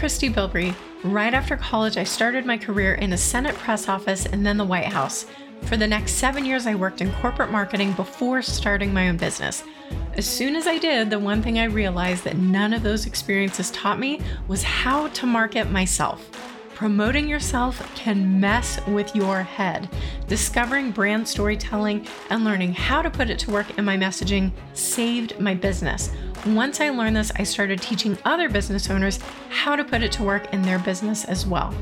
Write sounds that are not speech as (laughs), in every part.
Christy Bilbrey. Right after college, I started my career in a Senate press office and then the White House. For the next seven years, I worked in corporate marketing before starting my own business. As soon as I did, the one thing I realized that none of those experiences taught me was how to market myself. Promoting yourself can mess with your head. Discovering brand storytelling and learning how to put it to work in my messaging saved my business. Once I learned this, I started teaching other business owners how to put it to work in their business as well.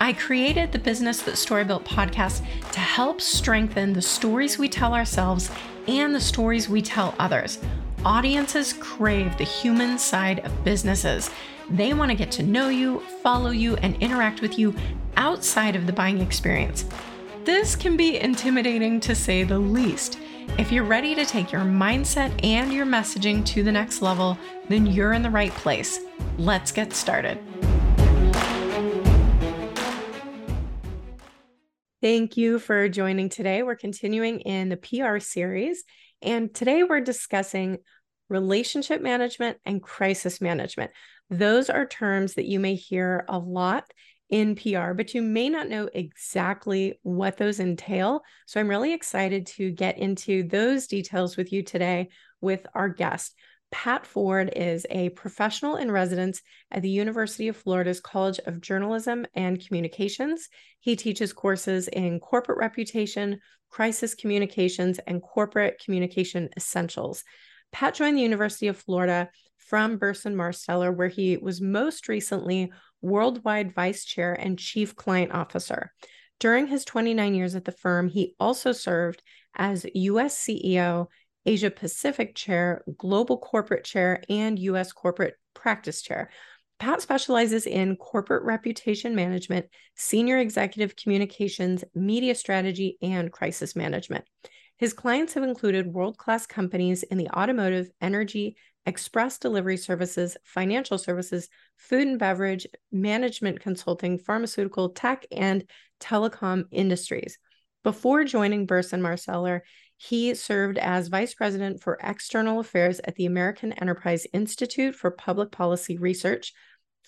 I created the Business That Story Built podcast to help strengthen the stories we tell ourselves and the stories we tell others. Audiences crave the human side of businesses. They want to get to know you, follow you, and interact with you outside of the buying experience. This can be intimidating to say the least. If you're ready to take your mindset and your messaging to the next level, then you're in the right place. Let's get started. Thank you for joining today. We're continuing in the PR series, and today we're discussing relationship management and crisis management. Those are terms that you may hear a lot in PR, but you may not know exactly what those entail. So I'm really excited to get into those details with you today with our guest. Pat Ford is a professional in residence at the University of Florida's College of Journalism and Communications. He teaches courses in corporate reputation, crisis communications, and corporate communication essentials. Pat joined the University of Florida from Burson Marsteller, where he was most recently worldwide vice chair and chief client officer. During his 29 years at the firm, he also served as US CEO, Asia Pacific chair, global corporate chair, and US corporate practice chair. Pat specializes in corporate reputation management, senior executive communications, media strategy, and crisis management. His clients have included world class companies in the automotive, energy, express delivery services, financial services, food and beverage, management consulting, pharmaceutical, tech, and telecom industries. Before joining Burson Marsteller, he served as vice president for external affairs at the American Enterprise Institute for Public Policy Research,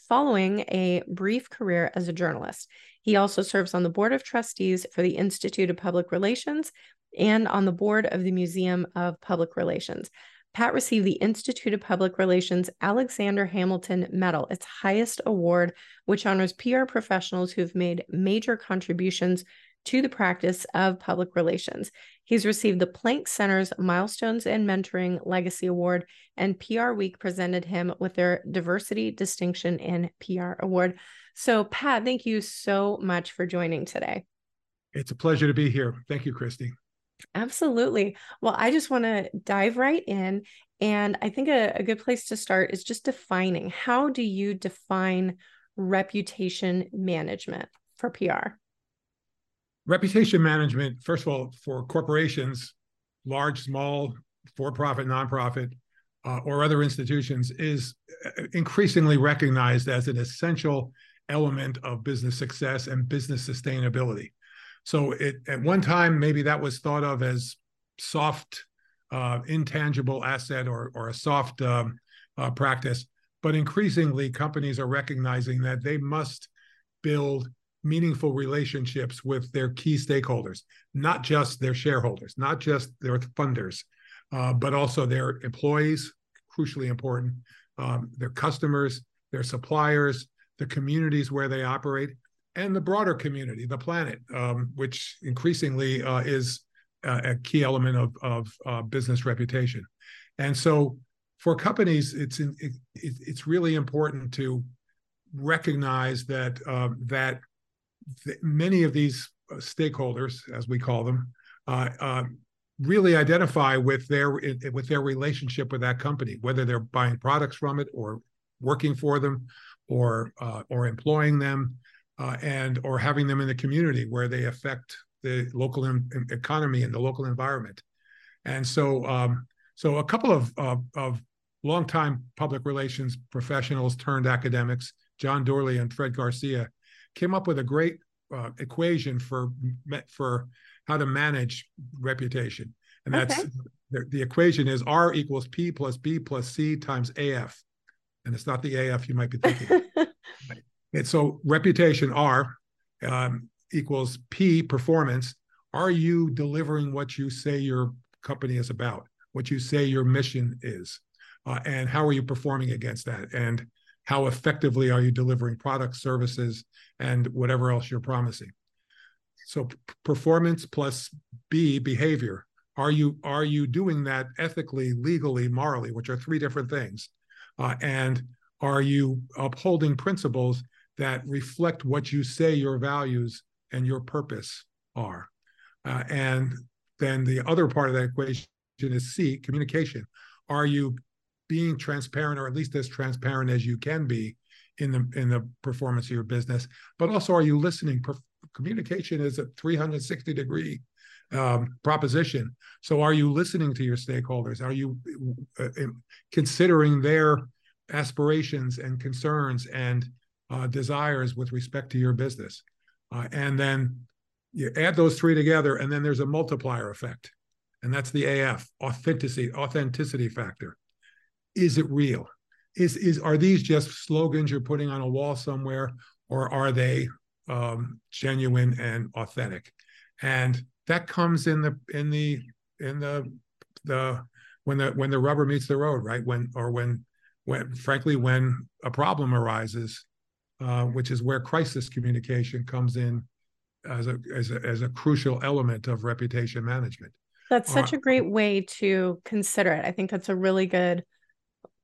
following a brief career as a journalist. He also serves on the board of trustees for the Institute of Public Relations and on the board of the Museum of Public Relations. Pat received the Institute of Public Relations Alexander Hamilton Medal, its highest award, which honors PR professionals who've made major contributions to the practice of public relations. He's received the Plank Center's Milestones and Mentoring Legacy Award, and PR Week presented him with their Diversity Distinction in PR Award. So, Pat, thank you so much for joining today. It's a pleasure to be here. Thank you, Christy. Absolutely. Well, I just want to dive right in. And I think a, a, good place to start is just defining how do you define reputation management for PR? Reputation management, first of all, for corporations, large, small, for profit, nonprofit, uh, or other institutions, is uh, increasingly recognized as an essential element of business success and business sustainability. So it at one time maybe that was thought of as soft, uh, intangible asset or or a soft um, uh, practice, but increasingly companies are recognizing that they must build meaningful relationships with their key stakeholders, not just their shareholders, not just their funders, uh, but also their employees, crucially important, um, their customers, their suppliers, the communities where they operate, and the broader community, the planet, um, which increasingly uh, is a, a, key element of, of uh, business reputation. And so, for companies, it's in, it, it's really important to recognize that um, that th- many of these uh, stakeholders, as we call them, uh, um, really identify with their with their relationship with that company, whether they're buying products from it or working for them, or uh, or employing them uh, and or having them in the community where they affect the local in, economy and the local environment. And so, um, so a couple of uh, of longtime public relations professionals turned academics, John Doorley and Fred Garcia, came up with a great uh, equation for for how to manage reputation, and that's okay. the, the equation is R equals P plus B plus C times AF, and it's not the AF you might be thinking. (laughs) And so reputation R um, equals P performance. Are you delivering what you say your company is about, what you say your mission is, uh, and how are you performing against that, and how effectively are you delivering products, services, and whatever else you're promising. So performance plus B behavior. Are you are you doing that ethically, legally, morally, which are three different things, uh, and are you upholding principles that reflect what you say your values and your purpose are? Uh, and then the other part of that equation is C, communication. Are you being transparent, or at least as transparent as you can be in the in the performance of your business? But also, are you listening? Per- communication is a 360 degree um, proposition. So, are you listening to your stakeholders? Are you uh, considering their aspirations and concerns and uh, desires with respect to your business? Uh, and then you add those three together, and then there's a multiplier effect, and that's the AF authenticity authenticity factor. Is it real? Is is are these just slogans you're putting on a wall somewhere, or are they um, genuine and authentic? And that comes in the in the in the the when the when the rubber meets the road, right? When or when when frankly when a problem arises, uh, which is where crisis communication comes in as a as a as a crucial element of reputation management. That's such uh, a great way to consider it. I think that's a really good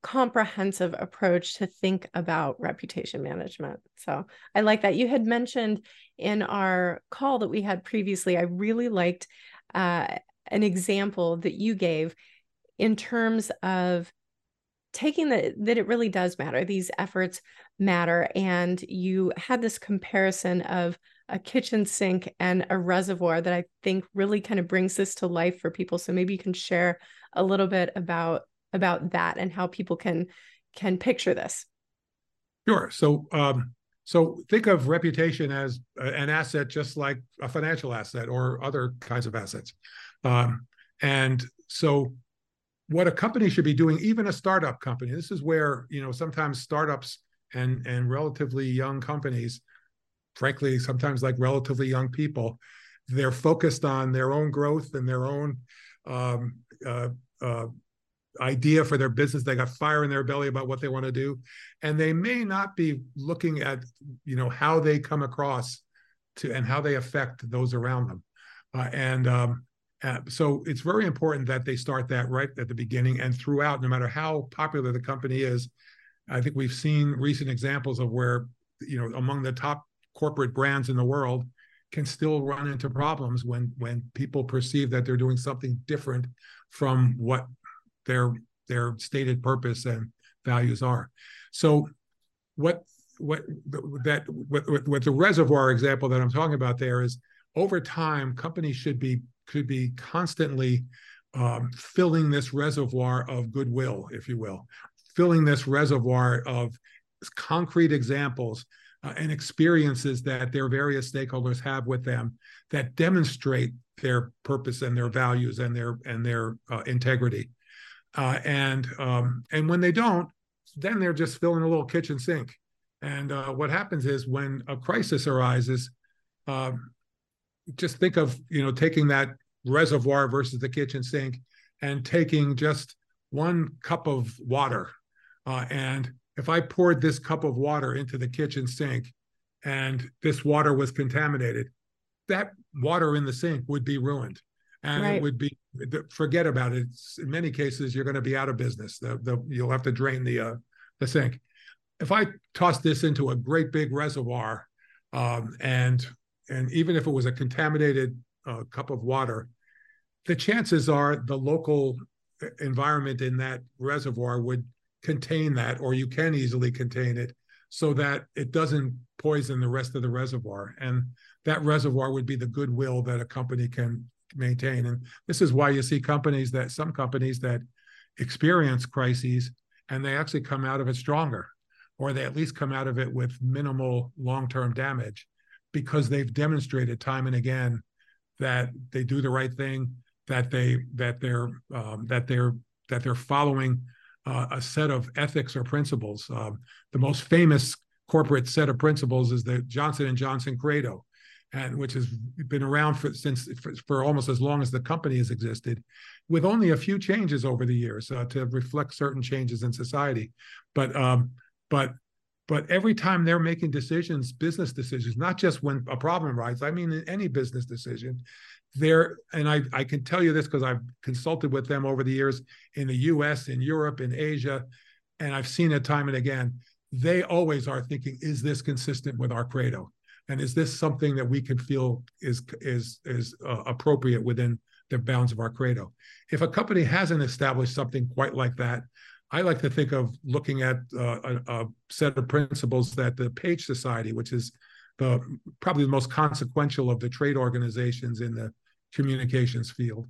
comprehensive approach to think about reputation management. So I like that. You had mentioned in our call that we had previously, I really liked uh, an example that you gave in terms of taking the that it really does matter these efforts matter and you had this comparison of a kitchen sink and a reservoir that i think really kind of brings this to life for people. So maybe you can share a little bit about about that and how people can can picture this. Sure. So um so think of reputation as an asset just like a financial asset or other kinds of assets. Um, and so what a company should be doing even a startup company this is where you know sometimes startups and and relatively young companies frankly sometimes like relatively young people they're focused on their own growth and their own um, uh, uh, idea for their business. They got fire in their belly about what they want to do and they may not be looking at you know how they come across to and how they affect those around them. Uh, and um, uh, so it's very important that they start that right at the beginning and throughout no matter how popular the company is i think we've seen recent examples of where you know among the top corporate brands in the world can still run into problems when when people perceive that they're doing something different from what their their stated purpose and values are. So what what that what, what the reservoir example that I'm talking about there is over time companies should be could be constantly um, filling this reservoir of goodwill, if you will, filling this reservoir of concrete examples uh, and experiences that their various stakeholders have with them that demonstrate their purpose and their values and their and their uh, integrity. Uh, and um, and when they don't, then they're just filling a little kitchen sink. And uh, what happens is when a crisis arises, uh, just think of you know taking that reservoir versus the kitchen sink, and taking just one cup of water. Uh, and if I poured this cup of water into the kitchen sink, and this water was contaminated, that water in the sink would be ruined and right. it would be forget about it. It's, in many cases, you're going to be out of business. The, the, you'll have to drain the uh, the sink. If I toss this into a great big reservoir, um, and and even if it was a contaminated uh, cup of water, the chances are the local uh, environment in that reservoir would contain that, or you can easily contain it, so that it doesn't poison the rest of the reservoir. And that reservoir would be the goodwill that a company can maintain. And this is why you see companies that some companies that experience crises and they actually come out of it stronger, or they at least come out of it with minimal long-term damage because they've demonstrated time and again that they do the right thing, that they that they're um, that they're that they're following uh, a set of ethics or principles. Um, the most famous corporate set of principles is the Johnson and Johnson Credo, and which has been around for since for, for almost as long as the company has existed, with only a few changes over the years uh, to reflect certain changes in society. But um, but but every time they're making decisions, business decisions, not just when a problem arises, I mean, in any business decision, they're, and I, I can tell you this because I've consulted with them over the years in the US, in Europe, in Asia, and I've seen it time and again. They always are thinking, is this consistent with our credo? And is this something that we can feel is is is uh, appropriate within the bounds of our credo? If a company hasn't established something quite like that, I like to think of looking at uh, a, a, set of principles that the Page Society, which is the probably the most consequential of the trade organizations in the communications field,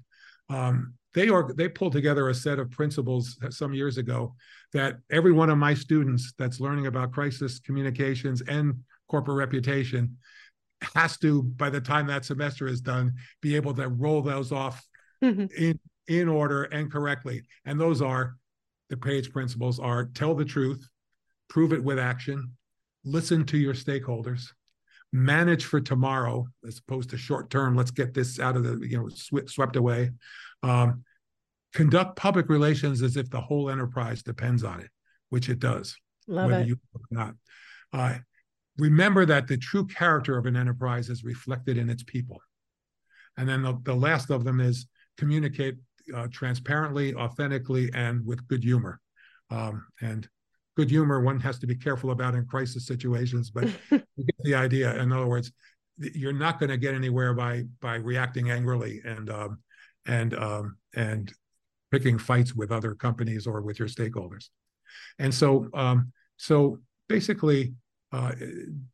um, they are they pulled together a set of principles some years ago that every one of my students that's learning about crisis communications and corporate reputation has to by the time that semester is done be able to roll those off mm-hmm. in in order and correctly and those are the page principles are tell the truth, prove it with action, listen to your stakeholders, manage for tomorrow as opposed to short term. Let's get this out of the, you know, sw- swept away. Um, conduct public relations as if the whole enterprise depends on it, which it does, Love whether it. you or not. Uh, remember that the true character of an enterprise is reflected in its people. And then the, the last of them is communicate uh, transparently, authentically, and with good humor. Um, and good humor, one has to be careful about in crisis situations, but (laughs) you get the idea. In other words, you're not going to get anywhere by by reacting angrily and um, and um, and picking fights with other companies or with your stakeholders. And so um, so basically, uh,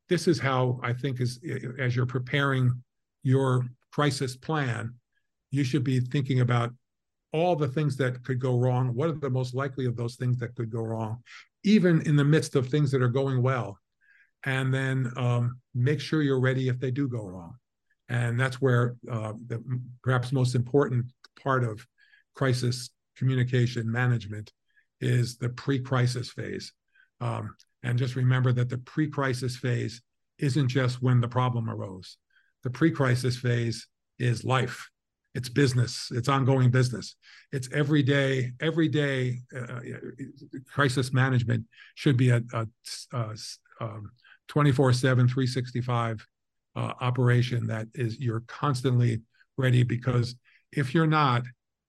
this is how I think is as you're preparing your crisis plan, you should be thinking about all the things that could go wrong. What are the most likely of those things that could go wrong, even in the midst of things that are going well? And then um, make sure you're ready if they do go wrong. And that's where uh, the perhaps most important part of crisis communication management is the pre-crisis phase. Um, and just remember that the pre-crisis phase isn't just when the problem arose. The pre-crisis phase is life it's business. It's ongoing business. It's every day every day uh, uh crisis management should be a, a, a um, 24 7 365 uh, operation that is you're constantly ready because if you're not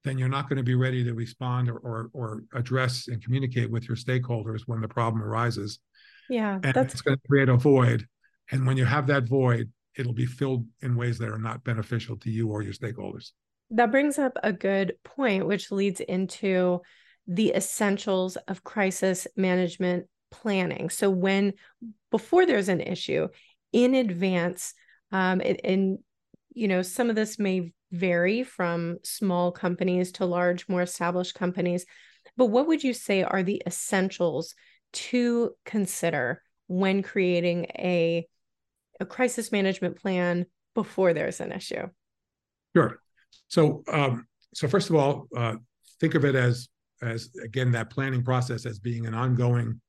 then you're not going to be ready to respond or, or, or address and communicate with your stakeholders when the problem arises. Yeah and that's going to create a void. And when you have that void it'll be filled in ways that are not beneficial to you or your stakeholders. That brings up a good point, which leads into the essentials of crisis management planning. So, when before there's an issue in advance, um, and you know, some of this may vary from small companies to large, more established companies, but what would you say are the essentials to consider when creating a a crisis management plan before there's an issue? Sure. So, um, so first of all, uh, think of it as as again that planning process as being an ongoing,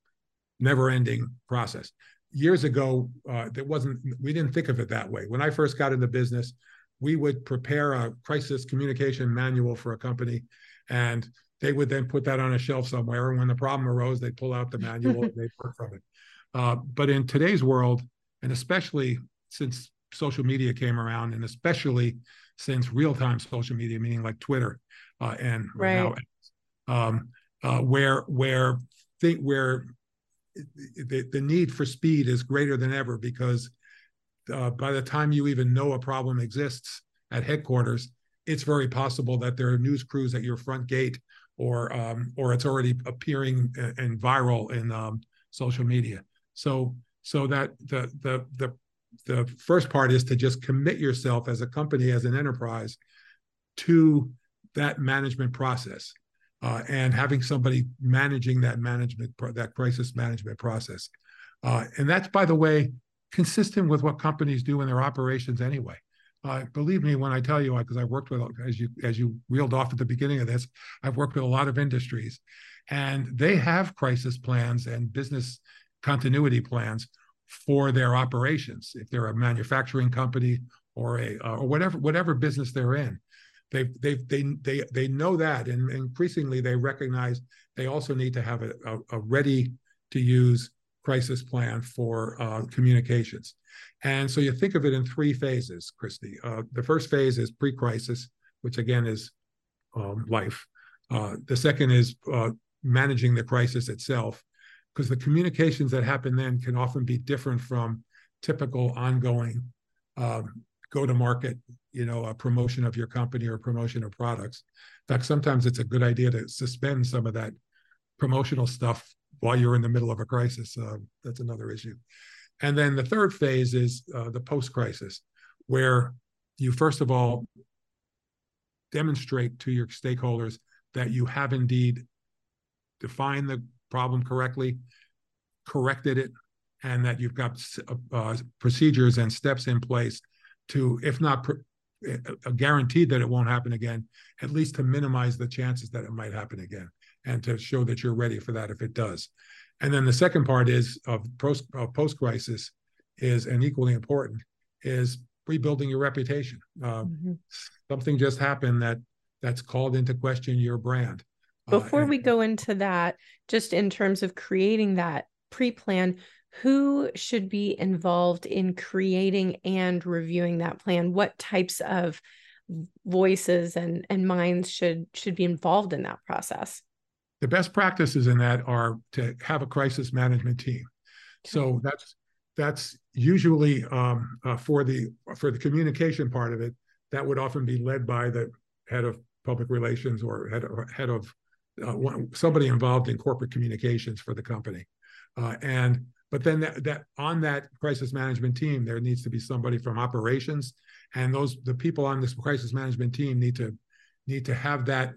never-ending process. Years ago, uh, there wasn't. We didn't think of it that way. When I first got into business, we would prepare a crisis communication manual for a company, and they would then put that on a shelf somewhere. And when the problem arose, they'd pull out the manual (laughs) and they'd work from it. Uh, but in today's world, and especially since social media came around, and especially since real-time social media, meaning like Twitter uh, and right. now, um, uh, where where think where the, the need for speed is greater than ever because uh, by the time you even know a problem exists at headquarters, it's very possible that there are news crews at your front gate, or um, or it's already appearing and viral in um, social media. So so that the the the the first part is to just commit yourself as a company as an enterprise to that management process uh, and having somebody managing that management that crisis management process. Uh, and that's by the way consistent with what companies do in their operations anyway. Uh, believe me when I tell you, because I've worked with, as you as you reeled off at the beginning of this, I've worked with a lot of industries, and they have crisis plans and business continuity plans for their operations. If they're a manufacturing company or a uh, or whatever whatever business they're in, they they they they they know that, and increasingly they recognize they also need to have a, a, a ready to use crisis plan for uh, communications. And so you think of it in three phases, Christy. Uh, the first phase is pre-crisis, which again is um, life. Uh, the second is uh, managing the crisis itself, because the communications that happen then can often be different from typical ongoing um, go-to-market, you know, a promotion of your company or promotion of products. In fact, sometimes it's a good idea to suspend some of that promotional stuff while you're in the middle of a crisis. Uh, that's another issue. And then the third phase is uh, the post crisis, where you first of all demonstrate to your stakeholders that you have indeed defined the problem correctly, corrected it, and that you've got uh, procedures and steps in place to, if not pr- guaranteed that it won't happen again, at least to minimize the chances that it might happen again and to show that you're ready for that if it does. And then the second part is of post crisis is and equally important is rebuilding your reputation. Uh, mm-hmm. Something just happened that that's called into question your brand. Uh, Before we go into that, just in terms of creating that pre-plan, who should be involved in creating and reviewing that plan? What types of voices and and minds should should be involved in that process? the best practices in that are to have a crisis management team. So that's that's usually um, uh, for the for the communication part of it. That would often be led by the head of public relations or head of, head of one, somebody involved in corporate communications for the company. Uh, and but then that, that on that crisis management team, there needs to be somebody from operations, and those the people on this crisis management team need to need to have that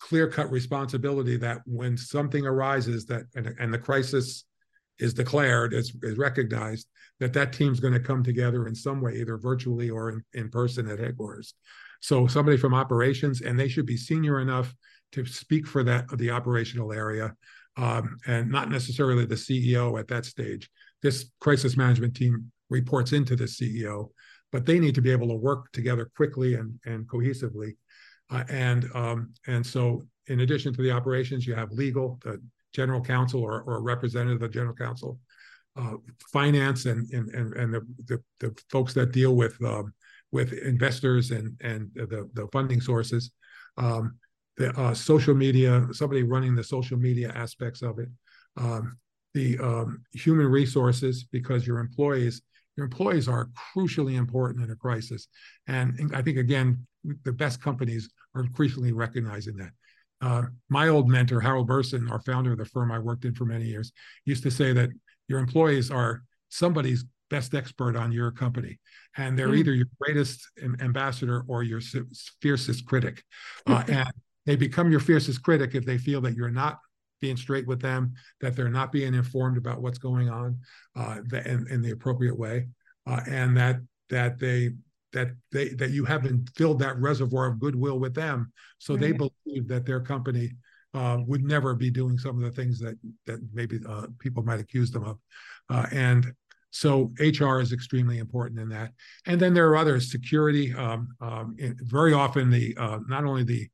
clear cut responsibility that when something arises that and, and the crisis is declared is, is recognized that that team's going to come together in some way either virtually or in, in person at headquarters so somebody from operations and they should be senior enough to speak for that of the operational area um, and not necessarily the ceo at that stage. This crisis management team reports into the ceo but they need to be able to work together quickly and, and cohesively. Uh, and um, and so in addition to the operations, you have legal, the general counsel or, or representative of the general counsel, uh, finance, and and and, and the, the, the folks that deal with um, with investors and and the the funding sources, um, the uh, social media, somebody running the social media aspects of it, um, the um, human resources because your employees your employees are crucially important in a crisis, and I think again the best companies are increasingly recognizing that. Uh, my old mentor, Harold Burson, our founder of the firm I worked in for many years, used to say that your employees are somebody's best expert on your company. And they're mm. either your greatest ambassador or your fiercest critic. Uh, (laughs) and they become your fiercest critic if they feel that you're not being straight with them, that they're not being informed about what's going on uh, in, in, the appropriate way, uh, and that that they that they that you haven't filled that reservoir of goodwill with them, so right. they believe that their company uh, would never be doing some of the things that that maybe uh, people might accuse them of, uh, and so HR is extremely important in that. And then there are others, security. Um, um, very often, the uh, not only the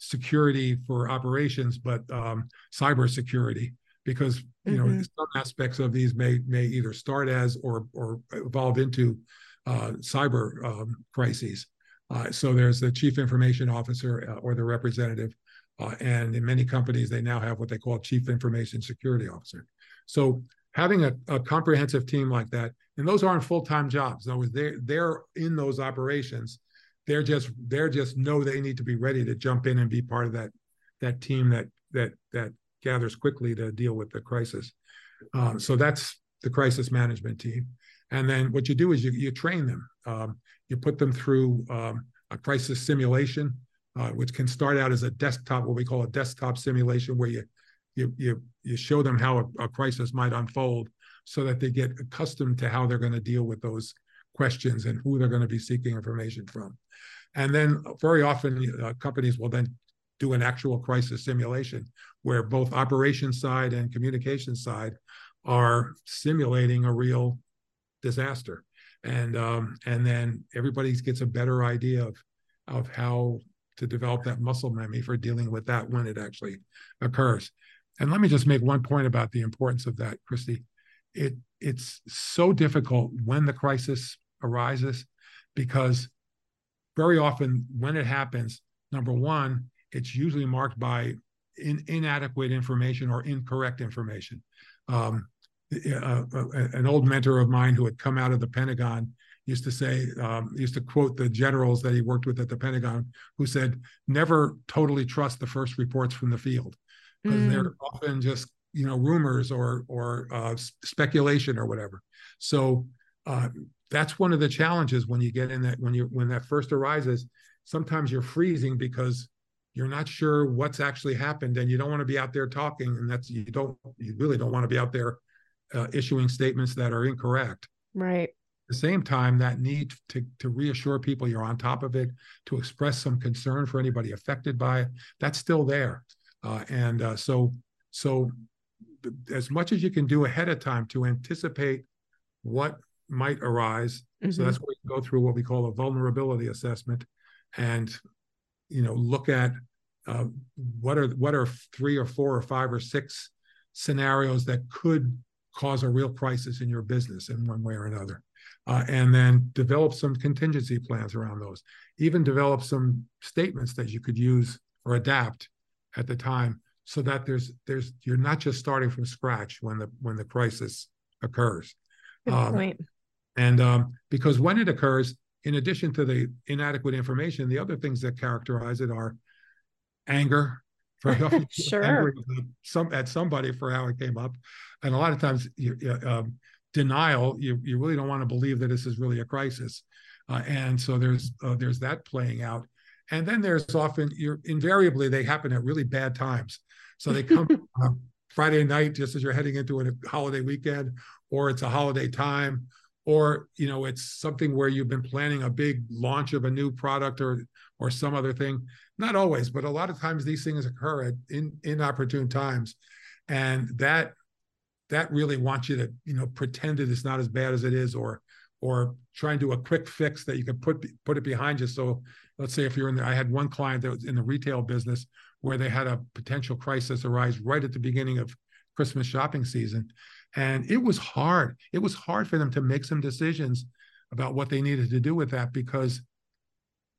security for operations, but um, cyber security, because you mm-hmm. know some aspects of these may may either start as or or evolve into uh, cyber um, crises. Uh, so there's the chief information officer uh, or the representative, uh, and in many companies they now have what they call chief information security officer. So having a, a comprehensive team like that, and those aren't full-time jobs. In other words, they're they're in those operations. They're just they're just know they need to be ready to jump in and be part of that that team that that that gathers quickly to deal with the crisis. Uh, so that's the crisis management team. And then what you do is you, you train them. Um, you put them through um, a crisis simulation, uh, which can start out as a desktop, what we call a desktop simulation, where you you you, you show them how a, a crisis might unfold, so that they get accustomed to how they're going to deal with those questions and who they're going to be seeking information from. And then very often uh, companies will then do an actual crisis simulation where both operations side and communication side are simulating a real disaster and um, and then everybody gets a better idea of of how to develop that muscle memory for dealing with that when it actually occurs. And let me just make one point about the importance of that, Christy. It it's so difficult when the crisis arises because very often when it happens, number one, it's usually marked by in, inadequate information or incorrect information. Um, uh, an old mentor of mine who had come out of the Pentagon used to say, um, used to quote the generals that he worked with at the Pentagon, who said, "Never totally trust the first reports from the field, because mm. they're often just you know rumors or or uh, speculation or whatever." So uh, that's one of the challenges when you get in that when you when that first arises. Sometimes you're freezing because you're not sure what's actually happened, and you don't want to be out there talking, and that's you don't you really don't want to be out there uh, issuing statements that are incorrect. Right. At the same time, that need to, to reassure people you're on top of it, to express some concern for anybody affected by it, that's still there. Uh, and uh, so, so as much as you can do ahead of time to anticipate what might arise. Mm-hmm. So that's where we go through what we call a vulnerability assessment, and you know look at uh, what are what are three or four or five or six scenarios that could cause a real crisis in your business in one way or another. Uh, and then develop some contingency plans around those. Even develop some statements that you could use or adapt at the time, so that there's there's you're not just starting from scratch when the when the crisis occurs. Good um, point. And um, because when it occurs, in addition to the inadequate information, the other things that characterize it are anger, (laughs) sure. some at somebody for how it came up, and a lot of times you, um, denial. You you really don't want to believe that this is really a crisis, uh, and so there's uh, there's that playing out, and then there's often you're invariably they happen at really bad times, so they come (laughs) uh, Friday night just as you're heading into a holiday weekend, or it's a holiday time, or you know it's something where you've been planning a big launch of a new product or or some other thing. Not always but a lot of times these things occur at in inopportune times. And that that really wants you to you know pretend that it's not as bad as it is or or try and do a quick fix that you can put put it behind you. So let's say if you're in the i had one client that was in the retail business where they had a potential crisis arise right at the beginning of christmas shopping season and it was hard. It was hard for them to make some decisions about what they needed to do with that because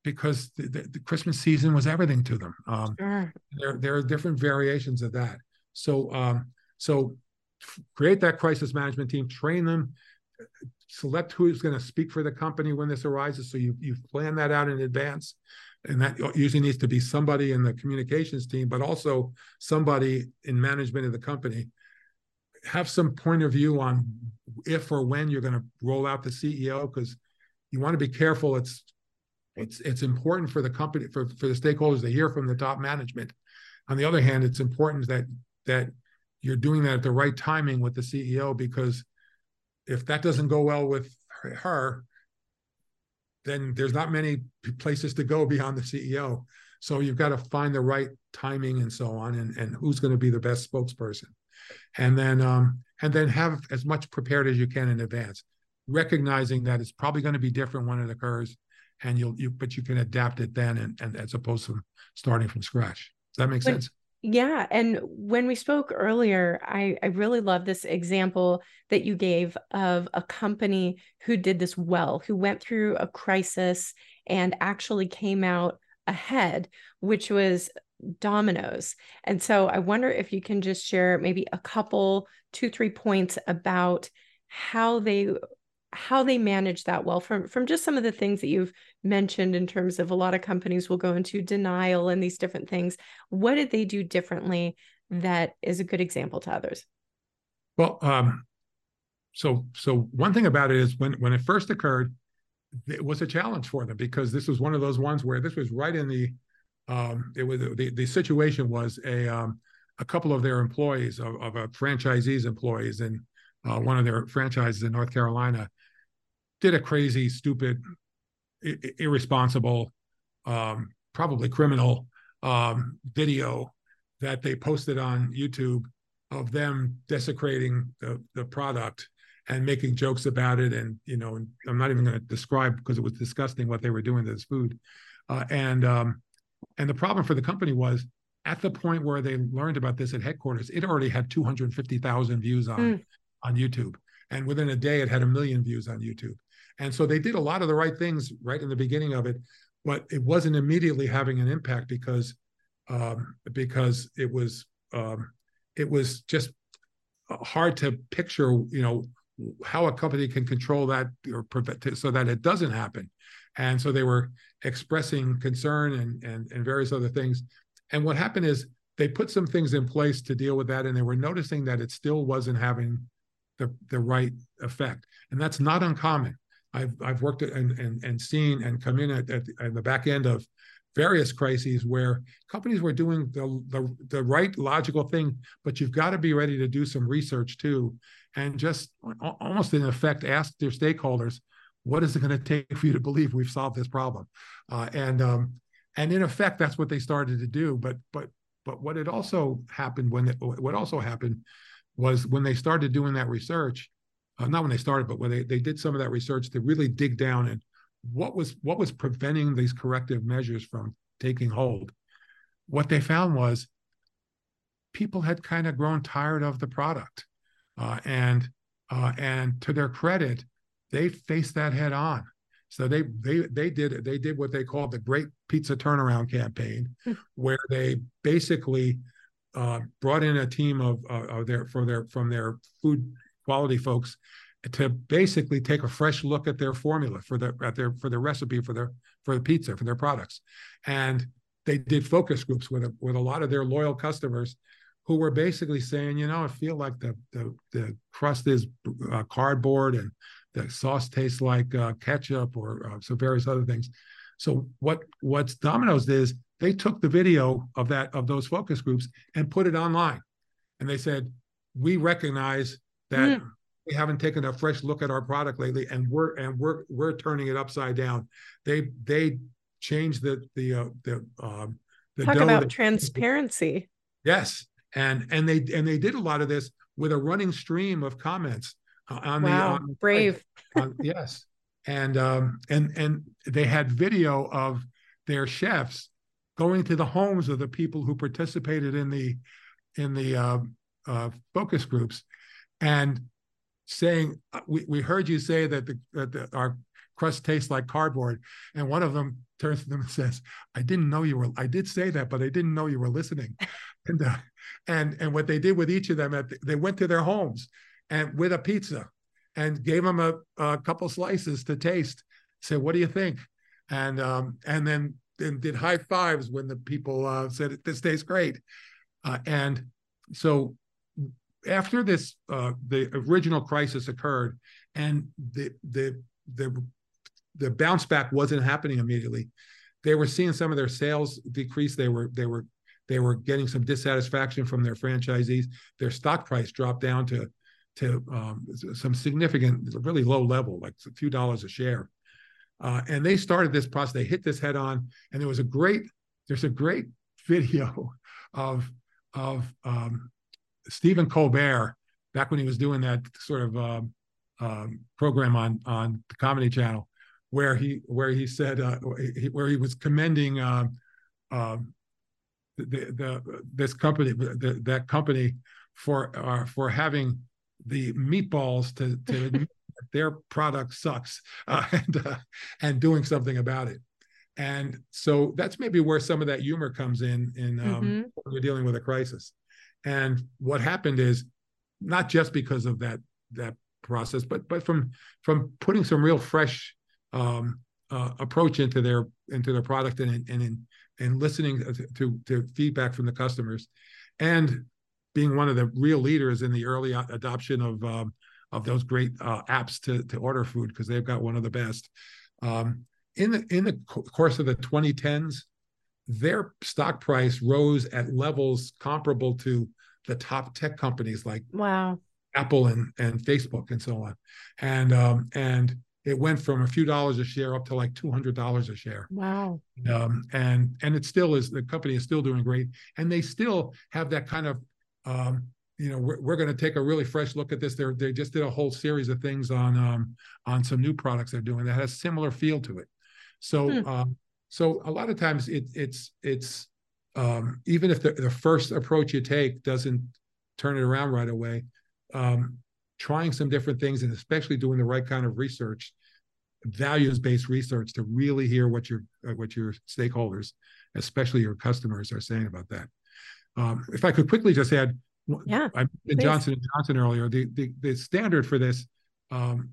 because the, the, the Christmas season was everything to them. Um, sure. There there are different variations of that. So um, so create that crisis management team, train them, select who's going to speak for the company when this arises. So you you plan that out in advance. And that usually needs to be somebody in the communications team, but also somebody in management of the company have some point of view on if or when you're going to roll out the CEO because you want to be careful. It's it's it's important for the company for, for the stakeholders to hear from the top management. On the other hand, it's important that that you're doing that at the right timing with the CEO because if that doesn't go well with her, then there's not many places to go beyond the CEO. So you've got to find the right timing and so on, and, and who's going to be the best spokesperson and then um, and then have as much prepared as you can in advance, recognizing that it's probably going to be different when it occurs, and you'll you but you can adapt it then, and, and as opposed to starting from scratch. Does that make sense? Yeah. And when we spoke earlier, I, I really love this example that you gave of a company who did this well, who went through a crisis and actually came out ahead, which was Domino's. And so I wonder if you can just share maybe a couple, two, three points about how they how they manage that well from from just some of the things that you've mentioned in terms of a lot of companies will go into denial and these different things. What did they do differently that is a good example to others? Well um so so one thing about it is when when it first occurred it was a challenge for them because this was one of those ones where this was right in the um, it was the, the situation was a um, a couple of their employees of, of a franchisee's employees in uh, one of their franchises in North Carolina did a crazy, stupid, irresponsible, um, probably criminal um, video that they posted on YouTube of them desecrating the, the product and making jokes about it. And, you know, I'm not even going to describe because it was disgusting what they were doing to this food. Uh, and, um, and the problem for the company was at the point where they learned about this at headquarters, it already had 250,000 views on, mm. on YouTube. And within a day, it had a million views on YouTube. And so they did a lot of the right things right in the beginning of it, but it wasn't immediately having an impact because um, because it was um, it was just hard to picture, you know, how a company can control that or prevent so that it doesn't happen. And so they were expressing concern and and and various other things. And what happened is they put some things in place to deal with that, and they were noticing that it still wasn't having the the right effect. And that's not uncommon. I've I've worked and and and seen and come in at, at, at the back end of various crises where companies were doing the, the, the right logical thing, but you've got to be ready to do some research too, and just almost in effect ask their stakeholders, what is it going to take for you to believe we've solved this problem? Uh, and um, and in effect, that's what they started to do. But but but what it also happened when it, what also happened was when they started doing that research, uh, not when they started, but when they, they did some of that research to really dig down and what was what was preventing these corrective measures from taking hold what they found was people had kind of grown tired of the product uh, and uh, and to their credit they faced that head on so they they they did they did what they called the great pizza turnaround campaign hmm. where they basically uh, brought in a team of, uh, of their for their from their food quality folks to basically take a fresh look at their formula for their at their for their recipe for their for the pizza for their products. And they did focus groups with a, with a lot of their loyal customers who were basically saying you know i feel like the the, the crust is uh, cardboard and the sauce tastes like uh, ketchup or uh, some various other things. So what what's domino's is they took the video of that of those focus groups and put it online. And they said we recognize that mm we haven't taken a fresh look at our product lately, and we're and we're we're turning it upside down. They they changed the the uh, the um, the talk about that, transparency. Yes, and and they and they did a lot of this with a running stream of comments uh, on wow, the on, brave. On, yes, and um and and they had video of their chefs going to the homes of the people who participated in the in the uh, uh, focus groups and saying, we, we heard you say that, the, that the, our crust tastes like cardboard. And one of them turns to them and says, I didn't know you were, I did say that, but I didn't know you were listening. (laughs) and, uh, and, and what they did with each of them, at the, they went to their homes and with a pizza and gave them a, a couple slices to taste. Said, what do you think? And, um, and then and did high fives when the people uh, said, this tastes great. Uh, and so after this, uh, the original crisis occurred, and the the the the bounce back wasn't happening immediately. They were seeing some of their sales decrease. They were they were they were getting some dissatisfaction from their franchisees. Their stock price dropped down to to um, some significant, really low level, like a few dollars a share. Uh, and they started this process. They hit this head on, and there was a great there's a great (laughs) video of of um, Stephen Colbert, back when he was doing that sort of uh, um, program on on the Comedy Channel, where he where he said uh, where he was commending uh, the, the this company the, that company for uh, for having the meatballs to to (laughs) their product sucks uh, (laughs) and uh, and doing something about it. And so that's maybe where some of that humor comes in in um, mm-hmm. when you're dealing with a crisis. And what happened is not just because of that that process, but but from from putting some real fresh um, uh, approach into their into their product and and in and listening to to feedback from the customers, and being one of the real leaders in the early adoption of um, of those great uh, apps to to order food because they've got one of the best. Um, in the in the course of the 2010s, their stock price rose at levels comparable to the top tech companies like wow apple and, and facebook and so on and um, and it went from a few dollars a share up to like $200 a share wow um, and and it still is the company is still doing great and they still have that kind of um, you know, we're, we're going to take a really fresh look at this. They they just did a whole series of things on um, on some new products they're doing that has a similar feel to it. So hmm. um, so a lot of times it, it's it's um, even if the, the first approach you take doesn't turn it around right away, um, trying some different things and especially doing the right kind of research, values-based research to really hear what your uh, what your stakeholders, especially your customers, are saying about that. Um, if I could quickly just add, yeah, I mentioned Johnson and Johnson earlier. The the, the standard for this um,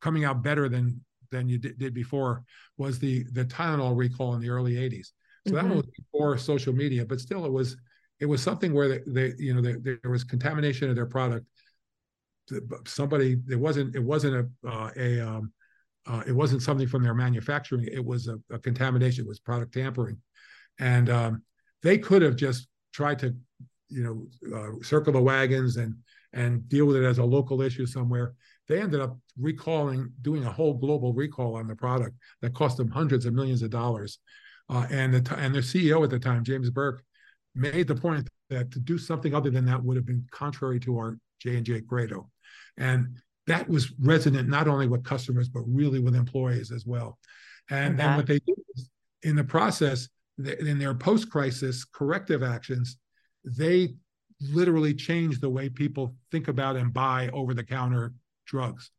coming out better than than you did, did, before was the the Tylenol recall in the early '80s. So mm-hmm. that was before social media, but still it was it was something where they, they you know they, there was contamination of their product. Somebody it wasn't it wasn't a uh, a um, uh, it wasn't something from their manufacturing. It was a, a contamination. It was product tampering, and um, they could have just tried to you know uh, circle the wagons and and deal with it as a local issue somewhere. They ended up recalling, doing a whole global recall on the product that cost them hundreds of millions of dollars. Uh, and the and their CEO at the time, James Burke, made the point that to do something other than that would have been contrary to our J and J credo, and that was resonant not only with customers but really with employees as well. And then what they did is, in the process, in their post-crisis corrective actions, they literally changed the way people think about and buy over-the-counter drugs.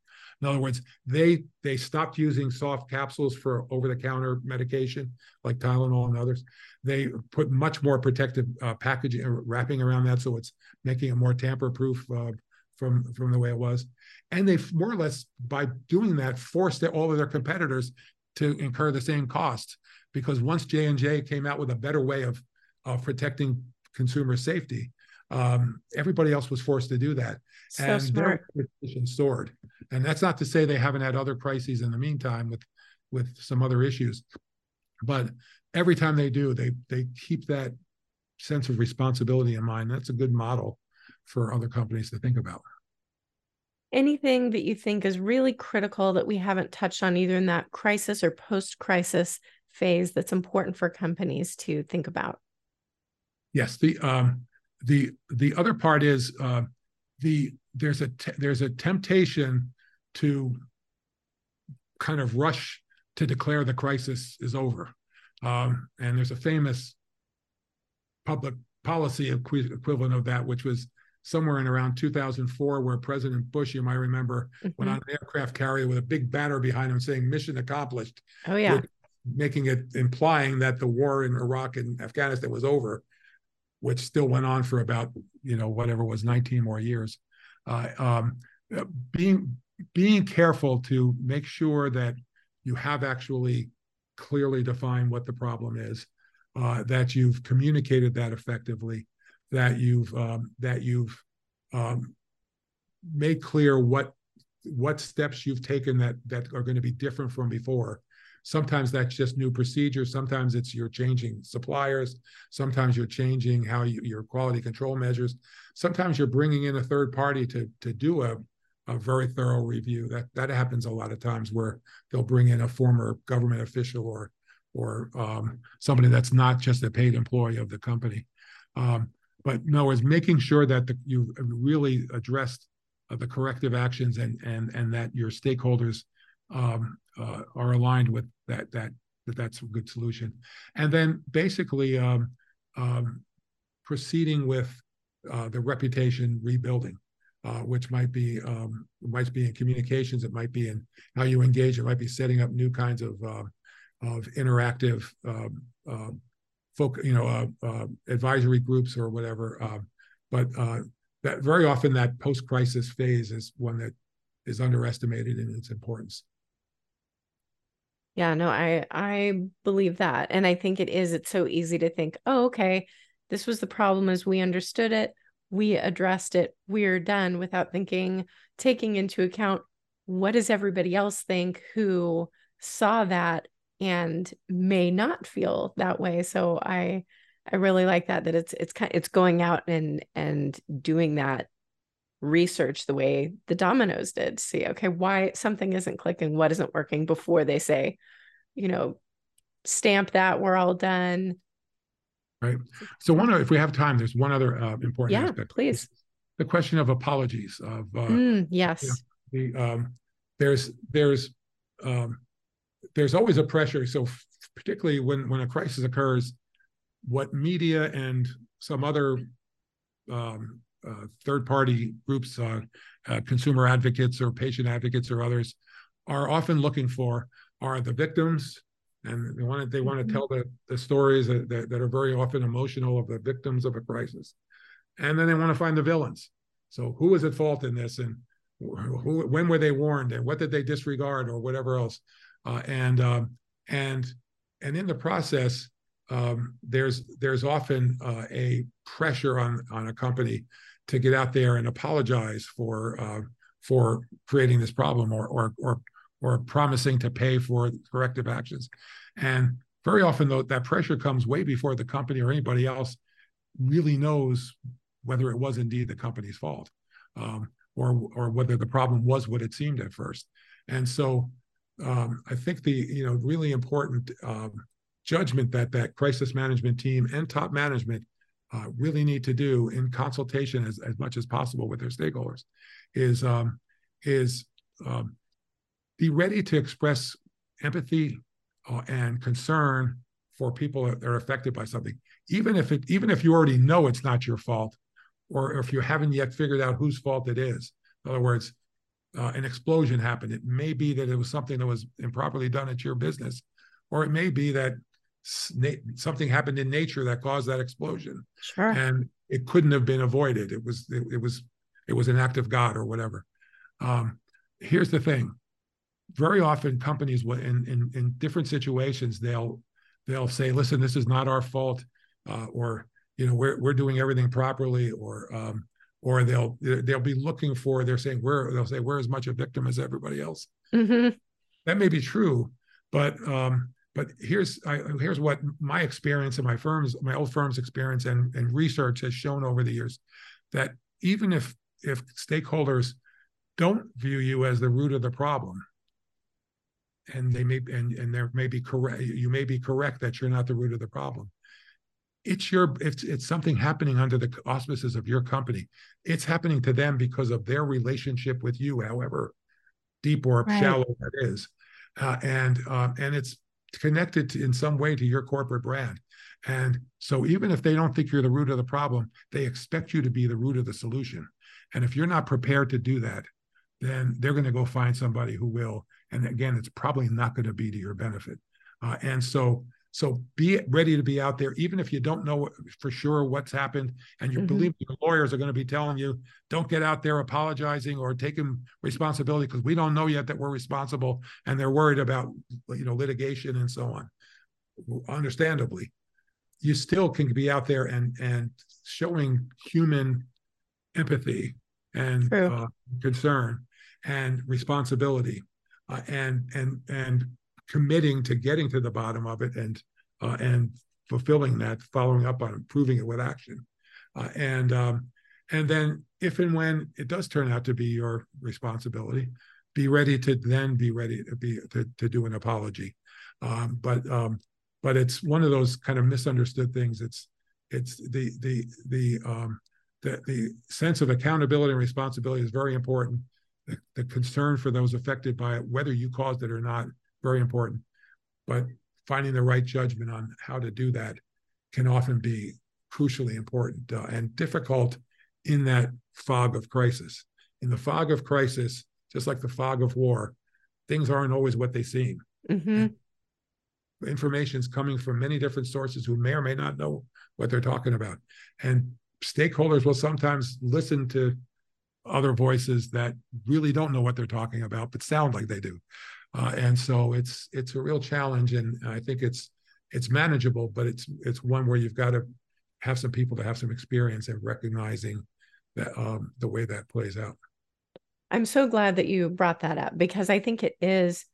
In other words, they they stopped using soft capsules for over-the-counter medication like Tylenol and others. They put much more protective uh, packaging uh, wrapping around that, so it's making it more tamper-proof uh, from from the way it was. And they more or less by doing that forced all of their competitors to incur the same costs because once J and J came out with a better way of of protecting consumer safety, um, everybody else was forced to do that. So and smart. their position soared. And that's not to say they haven't had other crises in the meantime with with some other issues. But every time they do, they they keep that sense of responsibility in mind. That's a good model for other companies to think about. Anything that you think is really critical that we haven't touched on either in that crisis or post crisis phase that's important for companies to think about? Yes, the um, the the other part is uh, the there's a te- there's a temptation to kind of rush to declare the crisis is over, um, and there's a famous public policy equi- equivalent of that, which was somewhere in around 2004, where President Bush, you might remember, mm-hmm. went on an aircraft carrier with a big banner behind him saying "Mission accomplished." Oh yeah, making it implying that the war in Iraq and Afghanistan was over which still went on for about you know whatever was 19 more years. Uh, um, being being careful to make sure that you have actually clearly defined what the problem is, uh, that you've communicated that effectively, that you've um, that you've um, made clear what what steps you've taken that that are going to be different from before Sometimes that's just new procedures. Sometimes it's you're changing suppliers. Sometimes you're changing how you, your quality control measures. Sometimes you're bringing in a third party to to do a a very thorough review. That that happens a lot of times where they'll bring in a former government official or or um, somebody that's not just a paid employee of the company. Um, but no, it's making sure that the, you've really addressed uh, the corrective actions and and and that your stakeholders um, uh, are aligned with that that that that's a good solution. And then basically um, um, proceeding with uh, the reputation rebuilding, uh, which might be um, might be in communications, it might be in how you engage, it might be setting up new kinds of uh, of interactive um, uh, folk, you know, uh, uh, advisory groups or whatever. Um, but that very often that post-crisis phase is one that is underestimated in its importance. Yeah, no, I I believe that. And I think it is it's so easy to think, "Oh, okay, this was the problem as we understood it. We addressed it. We're done." without thinking taking into account what does everybody else think who saw that and may not feel that way. So I I really like that that it's it's kind it's going out and and doing that research the way the Domino's did see okay why something isn't clicking what isn't working before they say you know stamp that we're all done. Right. So one if we have time there's one other uh, important yeah aspect. please. The question of apologies of uh, mm, yes. you know, the um, there's there's um, there's always a pressure. So f- particularly when when a crisis occurs what media and some other um, third party groups uh, uh, consumer advocates or patient advocates or others are often looking for are the victims. And they want to they want to mm-hmm. tell the, the stories that, that, that, are very often emotional of the victims of a crisis. And then they want to find the villains. So who was at fault in this and who, when were they warned and what did they disregard or whatever else? Uh, and um, and and in the process um, there's there's often uh, a pressure on on a company to get out there and apologize for uh, for creating this problem or or or or promising to pay for corrective actions. And very often, though, that pressure comes way before the company or anybody else really knows whether it was indeed the company's fault um, or or whether the problem was what it seemed at first. And so, um, I think the you know really important um, judgment that that crisis management team and top management uh, really need to do in consultation as, as much as possible with their stakeholders is um, is um, be ready to express empathy uh, and concern for people that are affected by something, even if it even if you already know it's not your fault, or if you haven't yet figured out whose fault it is. In other words, uh, an explosion happened. It may be that it was something that was improperly done at your business, or it may be that something happened in nature that caused that explosion, sure. and it couldn't have been avoided. It was it, it was it was an act of God or whatever. Um, here's the thing: very often companies will in, in in different situations they'll they'll say listen this is not our fault uh, or you know we're we're doing everything properly or um, or they'll they'll be looking for they're saying we're they'll say we're as much a victim as everybody else mm-hmm. that may be true but um but here's I, here's what my experience and my firm's my old firm's experience and and research has shown over the years that even if if stakeholders don't view you as the root of the problem and they may and and there may be correct you may be correct that you're not the root of the problem it's your it's it's something happening under the auspices of your company it's happening to them because of their relationship with you however deep or right. shallow that is uh, and uh, and it's connected in some way to your corporate brand. And so even if they don't think you're the root of the problem they expect you to be the root of the solution. And if you're not prepared to do that then they're going to go find somebody who will. And again it's probably not going to be to your benefit. Uh, and so so be ready to be out there even if you don't know for sure what's happened and you mm-hmm. believe your lawyers are going to be telling you don't get out there apologizing or taking responsibility because we don't know yet that we're responsible and they're worried about you know litigation and so on understandably you still can be out there and and showing human empathy and uh, concern and responsibility uh, and and and committing to getting to the bottom of it and uh, and fulfilling that, following up on improving it with action, uh, and um, and then if and when it does turn out to be your responsibility, be ready to then be ready to be to, to do an apology. Um, but um, but it's one of those kind of misunderstood things. It's it's the the the um, the, the sense of accountability and responsibility is very important the, the concern for those affected by it, whether you caused it or not, very important. But finding the right judgment on how to do that can often be crucially important uh, and difficult in that fog of crisis. In the fog of crisis, just like the fog of war, things aren't always what they seem. Mm-hmm. Information is coming from many different sources who may or may not know what they're talking about. And stakeholders will sometimes listen to other voices that really don't know what they're talking about but sound like they do uh, and so it's it's a real challenge and i think it's it's manageable but it's it's one where you've got to have some people to have some experience in recognizing that um, the way that plays out. I'm so glad that you brought that up because i think it is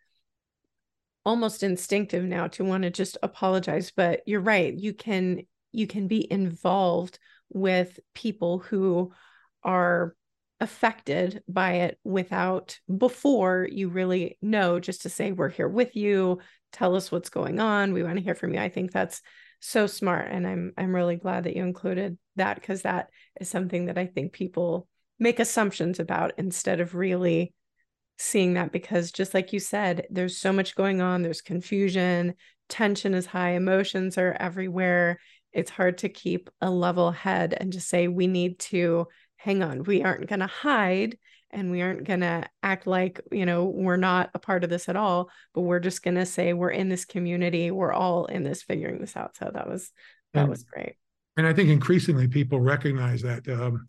almost instinctive now to want to just apologize but you're right you can you can be involved with people who are affected by it without before you really know just to say we're here with you. Tell us what's going on. We want to hear from you. I think that's so smart and i'm i'm really glad that you included that because that is something that i think people make assumptions about instead of really seeing that because just like you said there's so much going on. There's confusion. Tension is high. Emotions are everywhere. It's hard to keep a level head and just say we need to hang on we aren't going to hide and we aren't going to act like you know we're not a part of this at all but we're just going to say we're in this community we're all in this figuring this out so that was that and, was great and i think increasingly people recognize that um,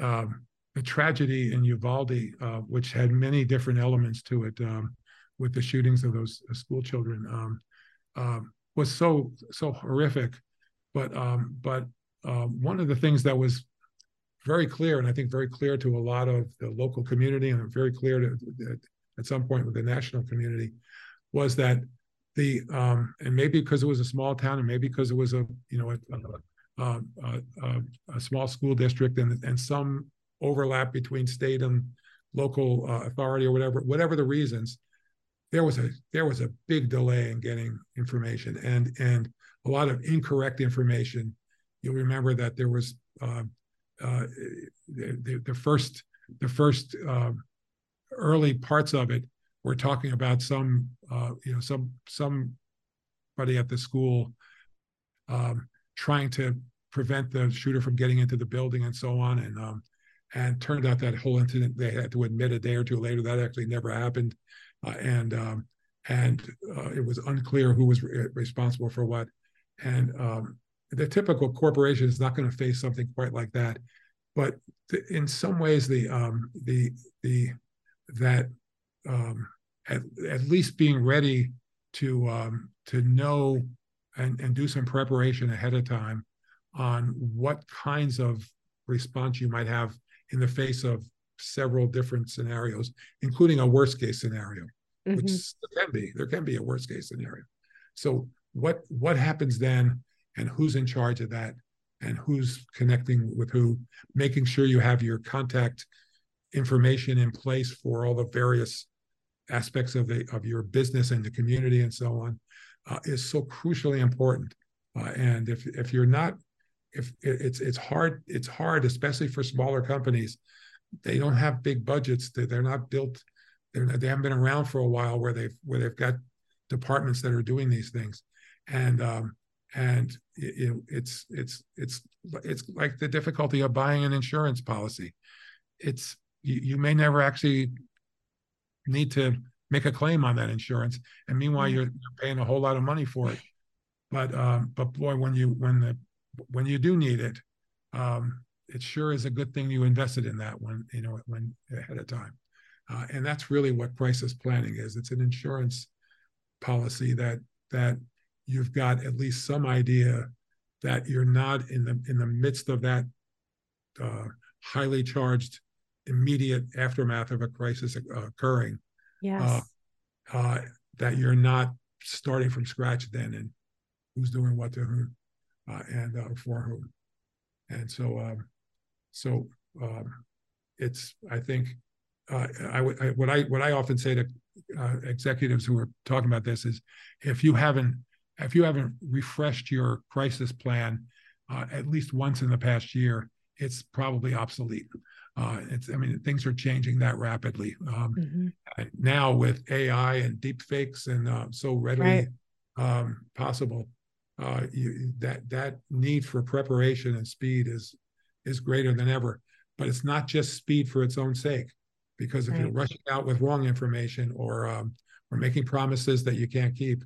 um, the tragedy in Uvalde, uh, which had many different elements to it, um, with the shootings of those uh, school children, um, uh, was so so horrific. But um, but um, one of the things that was very clear, and I think very clear to a lot of the local community, and very clear to, at some point with the national community, was that the um, and maybe because it was a small town, and maybe because it was a you know a, a, a, a small school district, and and some overlap between state and local uh, authority or whatever, whatever the reasons, there was a there was a big delay in getting information and and a lot of incorrect information. You'll remember that there was uh, uh, the, the first the first uh, early parts of it were talking about some uh, you know some somebody at the school um, trying to prevent the shooter from getting into the building and so on and um, and turned out that whole incident they had to admit a day or two later that actually never happened, uh, and um, and uh, it was unclear who was re- responsible for what. And um, the typical corporation is not going to face something quite like that, but th- in some ways the um, the the that um, at, at least being ready to um, to know and, and do some preparation ahead of time on what kinds of response you might have in the face of several different scenarios, including a worst case scenario, mm-hmm. which there can be. There can be a worst case scenario. So what what happens then, and who's in charge of that, and who's connecting with who, making sure you have your contact information in place for all the various aspects of the of your business and the community and so on, uh, is so crucially important. Uh, and if if you're not if it's it's hard it's hard especially for smaller companies. They don't have big budgets. They, they're not built they're not, they haven't been around for a while where they've where they've got departments that are doing these things. And um and it, it's it's it's it's like the difficulty of buying an insurance policy it's you, you may never actually need to make a claim on that insurance and meanwhile mm-hmm. you're, you're paying a whole lot of money for it but um but boy when you when the when you do need it, um, it sure is a good thing you invested in that one, you know, when ahead of time. Uh, and that's really what crisis planning is. It's an insurance policy that that you've got at least some idea that you're not in the in the midst of that uh, highly charged immediate aftermath of a crisis occurring. Yes. Uh, uh, that you're not starting from scratch then and who's doing what to whom uh, and uh, for whom. And so, um, so um, it's I think uh, I, I, what I what I often say to uh, executives who are talking about this is if you haven't if you haven't refreshed your crisis plan uh, at least once in the past year, it's probably obsolete. Uh, it's I mean things are changing that rapidly um, mm-hmm. now with AI and deep fakes and uh, so readily right. um, possible uh, you, that that need for preparation and speed is is greater than ever. But it's not just speed for its own sake, because if right. you're rushing out with wrong information or um, or making promises that you can't keep,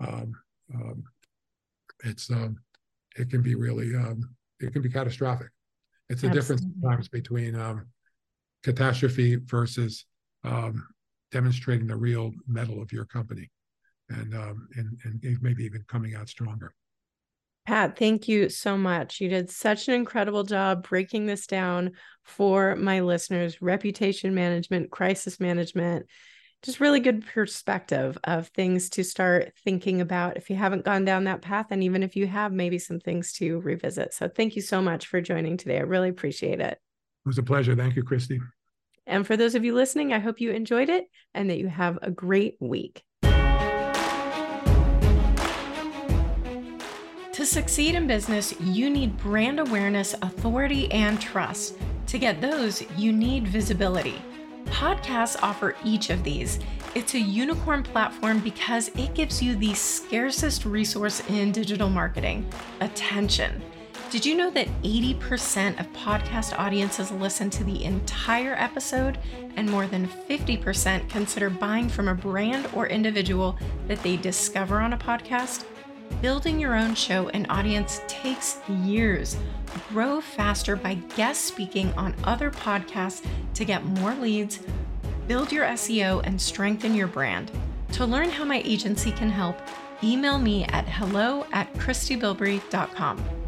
um, um, it's um, it can be really um, it can be catastrophic. It's the difference sometimes between um, catastrophe versus um, demonstrating the real mettle of your company and um, and and maybe even coming out stronger. Pat, thank you so much. You did such an incredible job breaking this down for my listeners. Reputation management, crisis management, just really good perspective of things to start thinking about if you haven't gone down that path, and even if you have, maybe some things to revisit. So, thank you so much for joining today. I really appreciate it. It was a pleasure. Thank you, Christy. And for those of you listening, I hope you enjoyed it and that you have a great week. To succeed in business, you need brand awareness, authority, and trust. To get those, you need visibility. Podcasts offer each of these. It's a unicorn platform because it gives you the scarcest resource in digital marketing attention. Did you know that 80% of podcast audiences listen to the entire episode and more than 50% consider buying from a brand or individual that they discover on a podcast? Building your own show and audience takes years. Grow faster by guest speaking on other podcasts to get more leads, build your SEO, and strengthen your brand. To learn how my agency can help, email me at hello at christybilbrey.com.